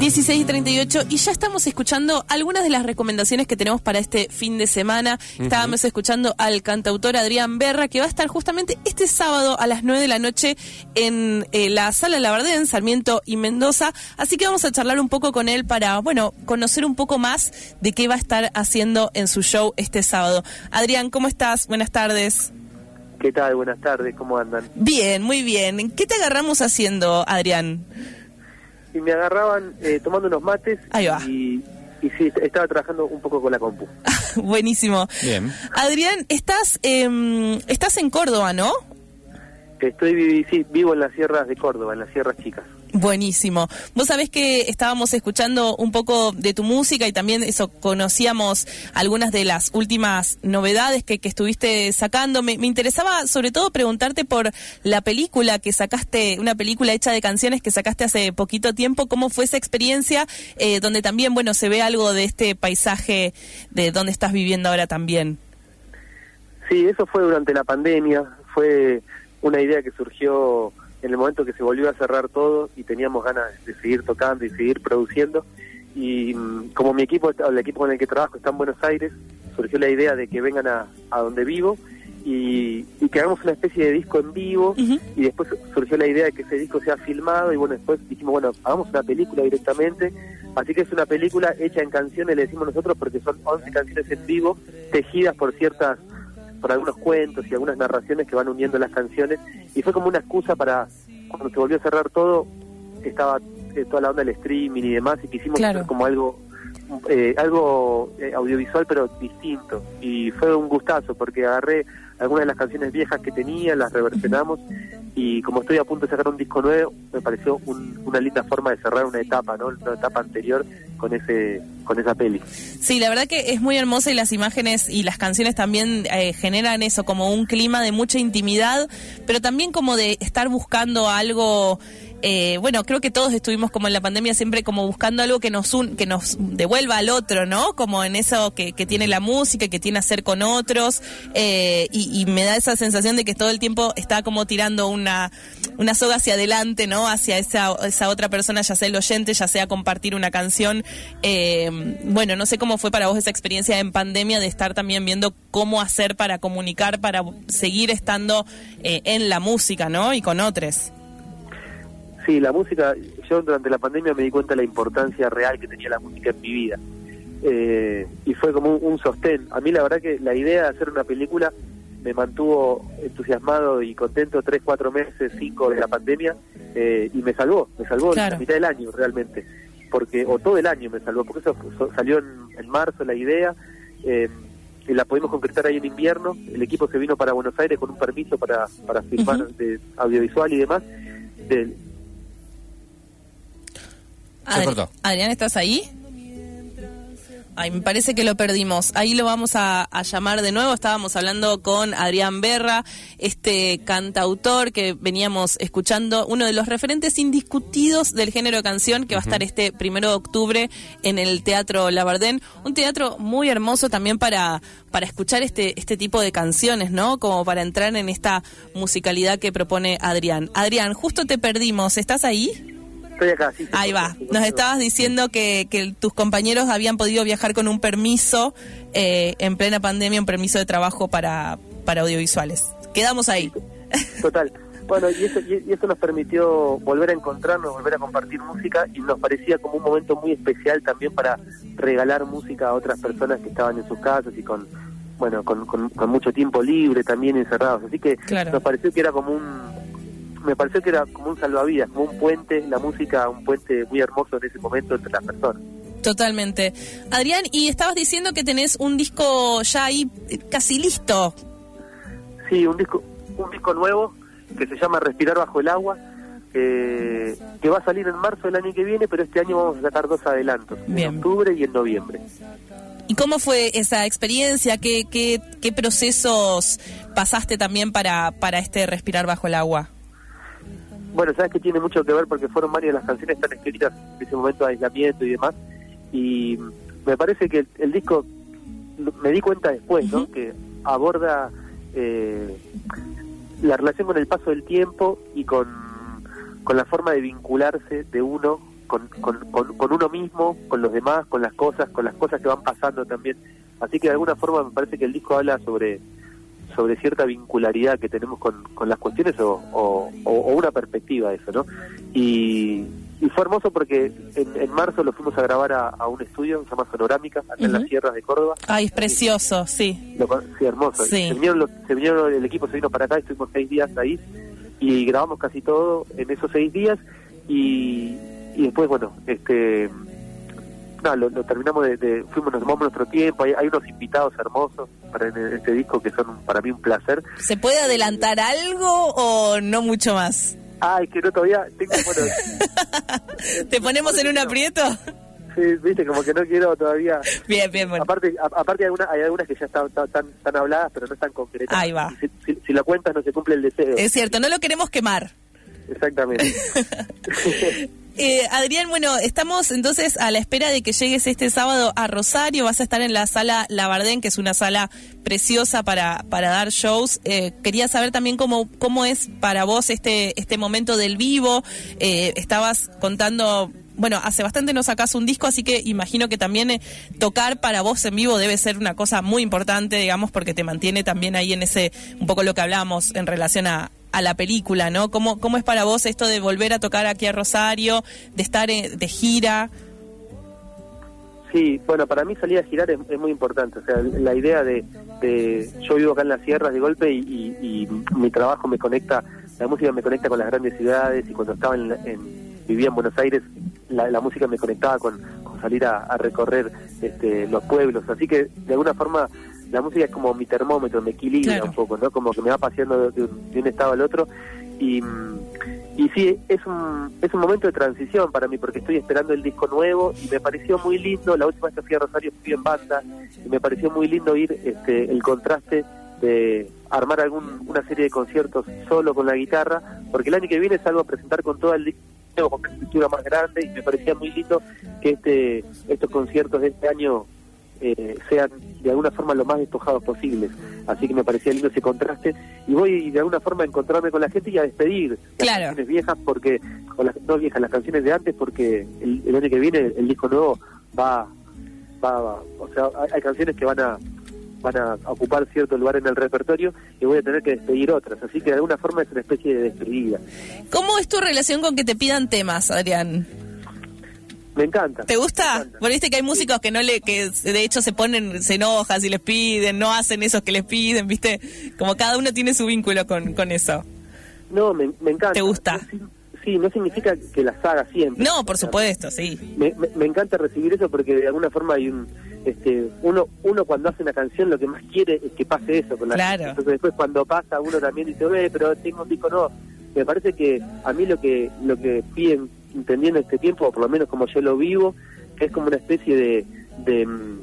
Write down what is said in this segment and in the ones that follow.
16 y 38 y ya estamos escuchando algunas de las recomendaciones que tenemos para este fin de semana. Estábamos escuchando al cantautor Adrián Berra que va a estar justamente este sábado a las 9 de la noche en eh, la Sala Labardén, Sarmiento y Mendoza. Así que vamos a charlar un poco con él para, bueno, conocer un poco más de qué va a estar haciendo en su show este sábado. Adrián, ¿cómo estás? Buenas tardes. ¿Qué tal? Buenas tardes, ¿cómo andan? Bien, muy bien. ¿Qué te agarramos haciendo, Adrián? Y me agarraban eh, tomando unos mates Ahí va. Y, y sí, estaba trabajando un poco con la compu. Buenísimo. Bien. Adrián, estás, em, estás en Córdoba, ¿no? Estoy sí, vivo en las sierras de Córdoba, en las sierras chicas. Buenísimo. Vos sabés que estábamos escuchando un poco de tu música y también eso, conocíamos algunas de las últimas novedades que, que estuviste sacando. Me, me interesaba sobre todo preguntarte por la película que sacaste, una película hecha de canciones que sacaste hace poquito tiempo. ¿Cómo fue esa experiencia? Eh, donde también, bueno, se ve algo de este paisaje de donde estás viviendo ahora también. Sí, eso fue durante la pandemia, fue una idea que surgió en el momento que se volvió a cerrar todo y teníamos ganas de seguir tocando y seguir produciendo. Y mm, como mi equipo, el equipo con el que trabajo está en Buenos Aires, surgió la idea de que vengan a, a donde vivo y, y que hagamos una especie de disco en vivo. Y después surgió la idea de que ese disco sea filmado y bueno, después dijimos, bueno, hagamos una película directamente, así que es una película hecha en canciones, le decimos nosotros, porque son 11 canciones en vivo, tejidas por ciertas, por algunos cuentos y algunas narraciones que van uniendo las canciones, y fue como una excusa para, cuando se volvió a cerrar todo, estaba eh, toda la onda del streaming y demás, y quisimos Claro. hacer como algo eh, algo eh, audiovisual pero distinto y fue un gustazo porque agarré algunas de las canciones viejas que tenía, las reversionamos y como estoy a punto de sacar un disco nuevo, me pareció un- una linda forma de cerrar una etapa, ¿no? Una etapa anterior con ese con esa peli. Sí, la verdad que es muy hermosa y las imágenes y las canciones también eh, generan eso, como un clima de mucha intimidad, pero también como de estar buscando algo. Eh, bueno, creo que todos estuvimos como en la pandemia siempre como buscando algo que nos un, que nos devuelva al otro, ¿no? Como en eso que, que tiene la música, que tiene hacer con otros, eh, y, me da esa sensación de que todo el tiempo está como tirando una, una soga hacia adelante, ¿no? Hacia esa, esa otra persona, ya sea el oyente, ya sea compartir una canción. Eh, bueno, no sé cómo fue para vos esa experiencia en pandemia de estar también viendo cómo hacer para comunicar, para seguir estando eh, en la música, ¿no? Y con otros. Sí, la música, yo durante la pandemia me di cuenta de la importancia real que tenía la música en mi vida. Eh, y fue como un, un sostén. A mí la verdad que la idea de hacer una película me mantuvo entusiasmado y contento tres, cuatro meses, cinco de la pandemia eh, y me salvó, me salvó Claro. la mitad del año realmente, porque o todo el año me salvó, porque eso so- salió en, en marzo la idea eh, y la pudimos concretar ahí en invierno. El equipo se vino para Buenos Aires con un permiso para para filmar de audiovisual y demás. Del, Se cortó. Adrián, ¿estás ahí? Ay, me parece que lo perdimos. Ahí lo vamos a, a llamar de nuevo. Estábamos hablando con Adrián Berra, este cantautor que veníamos escuchando, uno de los referentes indiscutidos del género de canción que va a estar este primero de octubre en el Teatro Labardén. Un teatro muy hermoso también para, para escuchar este, este tipo de canciones, ¿no? Como para entrar en esta musicalidad que propone Adrián. Adrián, justo te perdimos. ¿Estás ahí? Estoy acá, sí. Ahí va. Nos estabas diciendo que, que tus compañeros habían podido viajar con un permiso eh, en plena pandemia, un permiso de trabajo para, para audiovisuales. Quedamos ahí. Total. Bueno, y eso, y y eso nos permitió volver a encontrarnos, volver a compartir música y nos parecía como un momento muy especial también para regalar música a otras personas que estaban en sus casas y con, bueno, con, con, con mucho tiempo libre también encerrados. Así que Claro. nos pareció que era como un, me pareció que era como un salvavidas, como un puente, la música, un puente muy hermoso en ese momento entre las personas. Totalmente. Adrián, y estabas diciendo que tenés un disco ya ahí eh, casi listo. Sí, un disco, un disco nuevo que se llama Respirar bajo el agua, que, que va a salir en marzo del año que viene, pero este año vamos a sacar dos adelantos, Bien. en octubre y en noviembre. ¿Y cómo fue esa experiencia? ¿Qué, qué, qué procesos pasaste también para, para este respirar bajo el agua? Bueno, sabes que tiene mucho que ver porque fueron varias de las canciones que están escritas en ese momento de aislamiento y demás, y me parece que el, el disco, me di cuenta después, ¿no? Que aborda eh, la relación con el paso del tiempo y con, con la forma de vincularse de uno con, con, con, uno mismo, con los demás, con las cosas, con las cosas que van pasando también. Así que de alguna forma me parece que el disco habla sobre sobre cierta vincularidad que tenemos con, con las cuestiones o, o, una perspectiva de eso, ¿no? Y, y fue hermoso porque en, marzo lo fuimos a grabar a, un estudio, se llama Sonorámica, acá en las sierras de Córdoba. Ay, es precioso, sí. sí, hermoso. Se, vinieron se vinieron, el equipo se vino para acá, estuvimos seis días ahí y grabamos casi todo en esos seis días y, y después, bueno, este no, lo, terminamos de, fuimos, nos tomamos nuestro tiempo, hay, unos invitados hermosos para este disco que son para mí un placer. ¿Se puede adelantar algo o no mucho más? Ay, que no todavía tengo, bueno... ¿Te ponemos en un aprieto? Sí, viste, como que no quiero todavía... Bien, bien, bueno. Aparte, aparte hay, algunas, hay algunas que ya están, están, habladas, pero no están concretas. Ahí va. Si, si, la cuentas no se cumple el deseo. Es cierto, no lo queremos quemar. Exactamente. Eh, Adrián, bueno, estamos entonces a la espera de que llegues este sábado a Rosario. Vas a estar en la sala Labardén, que es una sala preciosa para, para dar shows. Eh, quería saber también cómo, cómo es para vos este, este momento del vivo. Eh, estabas contando bueno, hace bastante no sacas un disco, así que imagino que también tocar para vos en vivo debe ser una cosa muy importante, digamos, porque te mantiene también ahí en ese, un poco lo que hablamos en relación a, a la película, ¿no? ¿Cómo, ¿Cómo es para vos esto de volver a tocar aquí a Rosario, de estar de gira? Sí, bueno, para mí salir a girar es, muy importante. O sea, la idea de, Yo vivo acá en las sierras de golpe y, mi trabajo me conecta, la música me conecta con las grandes ciudades y cuando estaba en, vivía en Buenos Aires, la, música me conectaba con, salir a, recorrer este, los pueblos. Así que, de alguna forma, la música es como mi termómetro, me equilibra un poco, ¿no? Como que me va paseando de un, estado al otro. Y, y sí, es un, es un momento de transición para mí, porque estoy esperando el disco nuevo y me pareció muy lindo, la última vez que fui a Rosario fui en banda, y me pareció muy lindo ir este, el contraste de armar algún, una serie de conciertos solo con la guitarra, porque el año que viene salgo a presentar con todo el disco con una estructura más grande y me parecía muy lindo que este estos conciertos de este año eh, sean de alguna forma lo más despojados posibles. Así que me parecía lindo ese contraste. Y voy de alguna forma a encontrarme con la gente y a despedir las canciones viejas, porque, o las no viejas, las canciones de antes, porque el, año que viene el disco nuevo va, va, o sea, hay, canciones que van a van a ocupar cierto lugar en el repertorio y voy a tener que despedir otras. Así que de alguna forma es una especie de despedida. ¿Cómo es tu relación con que te pidan temas, Adrián? Me encanta. ¿Te gusta? Bueno, viste que hay músicos que no le, que de hecho se ponen, se enojan si les piden, no hacen esos que les piden, viste, como cada uno tiene su vínculo con, con eso. No, me, encanta. ¿Te gusta? Sí, no significa que las haga siempre. No, por supuesto, sí. Me, me, encanta recibir eso porque de alguna forma hay un, este, uno, uno cuando hace una canción lo que más quiere es que pase eso con la claro. Entonces después cuando pasa uno también dice, ve, pero tengo un disco no. Me parece que a mí lo que, lo que piden entendiendo este tiempo, o por lo menos como yo lo vivo, que es como una especie de, de, mm,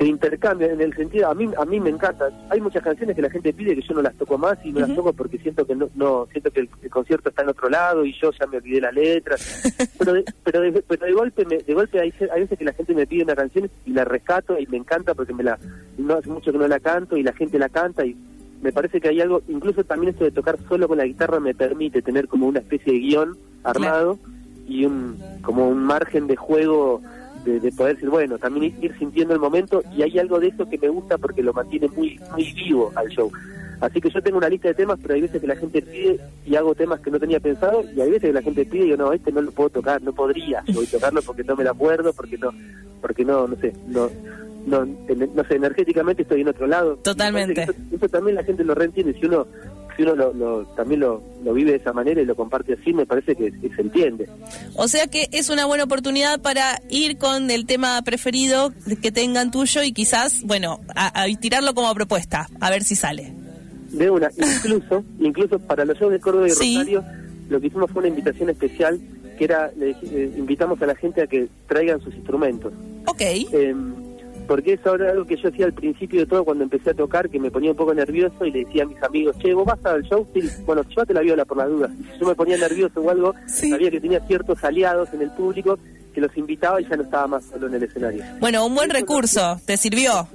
intercambio en el sentido, a mí a mí me encanta, hay muchas canciones que la gente pide que yo no las toco más y no las toco porque siento que no, no siento que el, concierto está en otro lado y yo ya me olvidé la letra, pero de, pero de, pero de golpe me, de golpe hay, hay veces que la gente me pide una canción y la rescato y me encanta porque me la no hace mucho que no la canto y la gente la canta y me parece que hay algo, incluso también esto de tocar solo con la guitarra me permite tener como una especie de guion armado y un como un margen de juego de, poder decir, bueno, también ir sintiendo el momento y hay algo de eso que me gusta porque lo mantiene muy muy vivo al show. Así que yo tengo una lista de temas, pero hay veces que la gente pide y hago temas que no tenía pensado y hay veces que la gente pide y yo no, este no lo puedo tocar, no podría voy tocarlo porque no me lo acuerdo, porque no, porque no, no sé, no, no, no sé, energéticamente estoy en otro lado. Totalmente. Eso, también la gente lo reentiende, si uno si uno lo, también lo, lo, vive de esa manera y lo comparte así, me parece que, se entiende. O sea que es una buena oportunidad para ir con el tema preferido que tengan tuyo y quizás, bueno, a, tirarlo como propuesta, a ver si sale. De una, incluso, incluso para los shows de Córdoba y Rosario, lo que hicimos fue una invitación especial que era, le, eh, invitamos a la gente a que traigan sus instrumentos. Ok. Eh, porque eso era algo que yo hacía al principio de todo cuando empecé a tocar, que me ponía un poco nervioso y le decía a mis amigos, che, vos vas al show, sí, bueno, llévate la viola por las dudas. Y si yo me ponía nervioso o algo, sabía que tenía ciertos aliados en el público que los invitaba y ya no estaba más solo en el escenario. Bueno, un buen recurso, ¿te sirvió?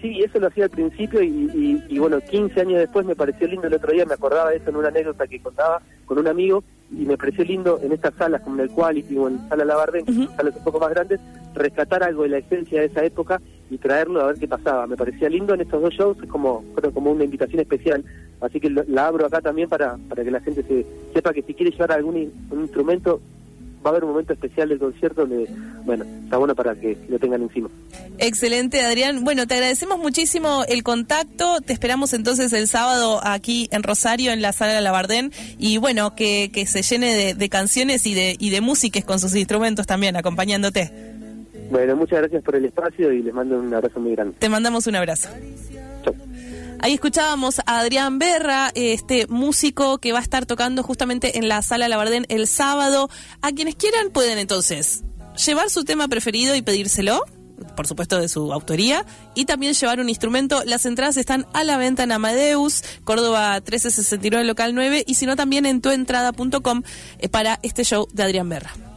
Sí, eso lo hacía al principio y, y, bueno, 15 años después me pareció lindo el otro día, me acordaba de eso en una anécdota que contaba con un amigo, y me pareció lindo en estas salas como en el Quality o en Sala Labardén, que son salas un poco más grandes, rescatar algo de la esencia de esa época y traerlo a ver qué pasaba. Me parecía lindo en estos dos shows, es como, como una invitación especial, así que la abro acá también para, para que la gente se, sepa que si quiere llevar algún instrumento va a haber un momento especial del concierto donde, bueno, está bueno para que lo tengan encima. Excelente, Adrián. Bueno, te agradecemos muchísimo el contacto. Te esperamos entonces el sábado aquí en Rosario, en la Sala de Labardén. Y bueno, que, que se llene de, canciones y de, y de músicas con sus instrumentos también, acompañándote. Bueno, muchas gracias por el espacio y les mando un abrazo muy grande. Te mandamos un abrazo. Ahí escuchábamos a Adrián Berra, este músico que va a estar tocando justamente en la sala Labardén el sábado. A quienes quieran pueden entonces llevar su tema preferido y pedírselo, por supuesto de su autoría, y también llevar un instrumento. Las entradas están a la venta en Amadeus, Córdoba 1369, local 9, y si no también en tuentrada.com eh, para este show de Adrián Berra.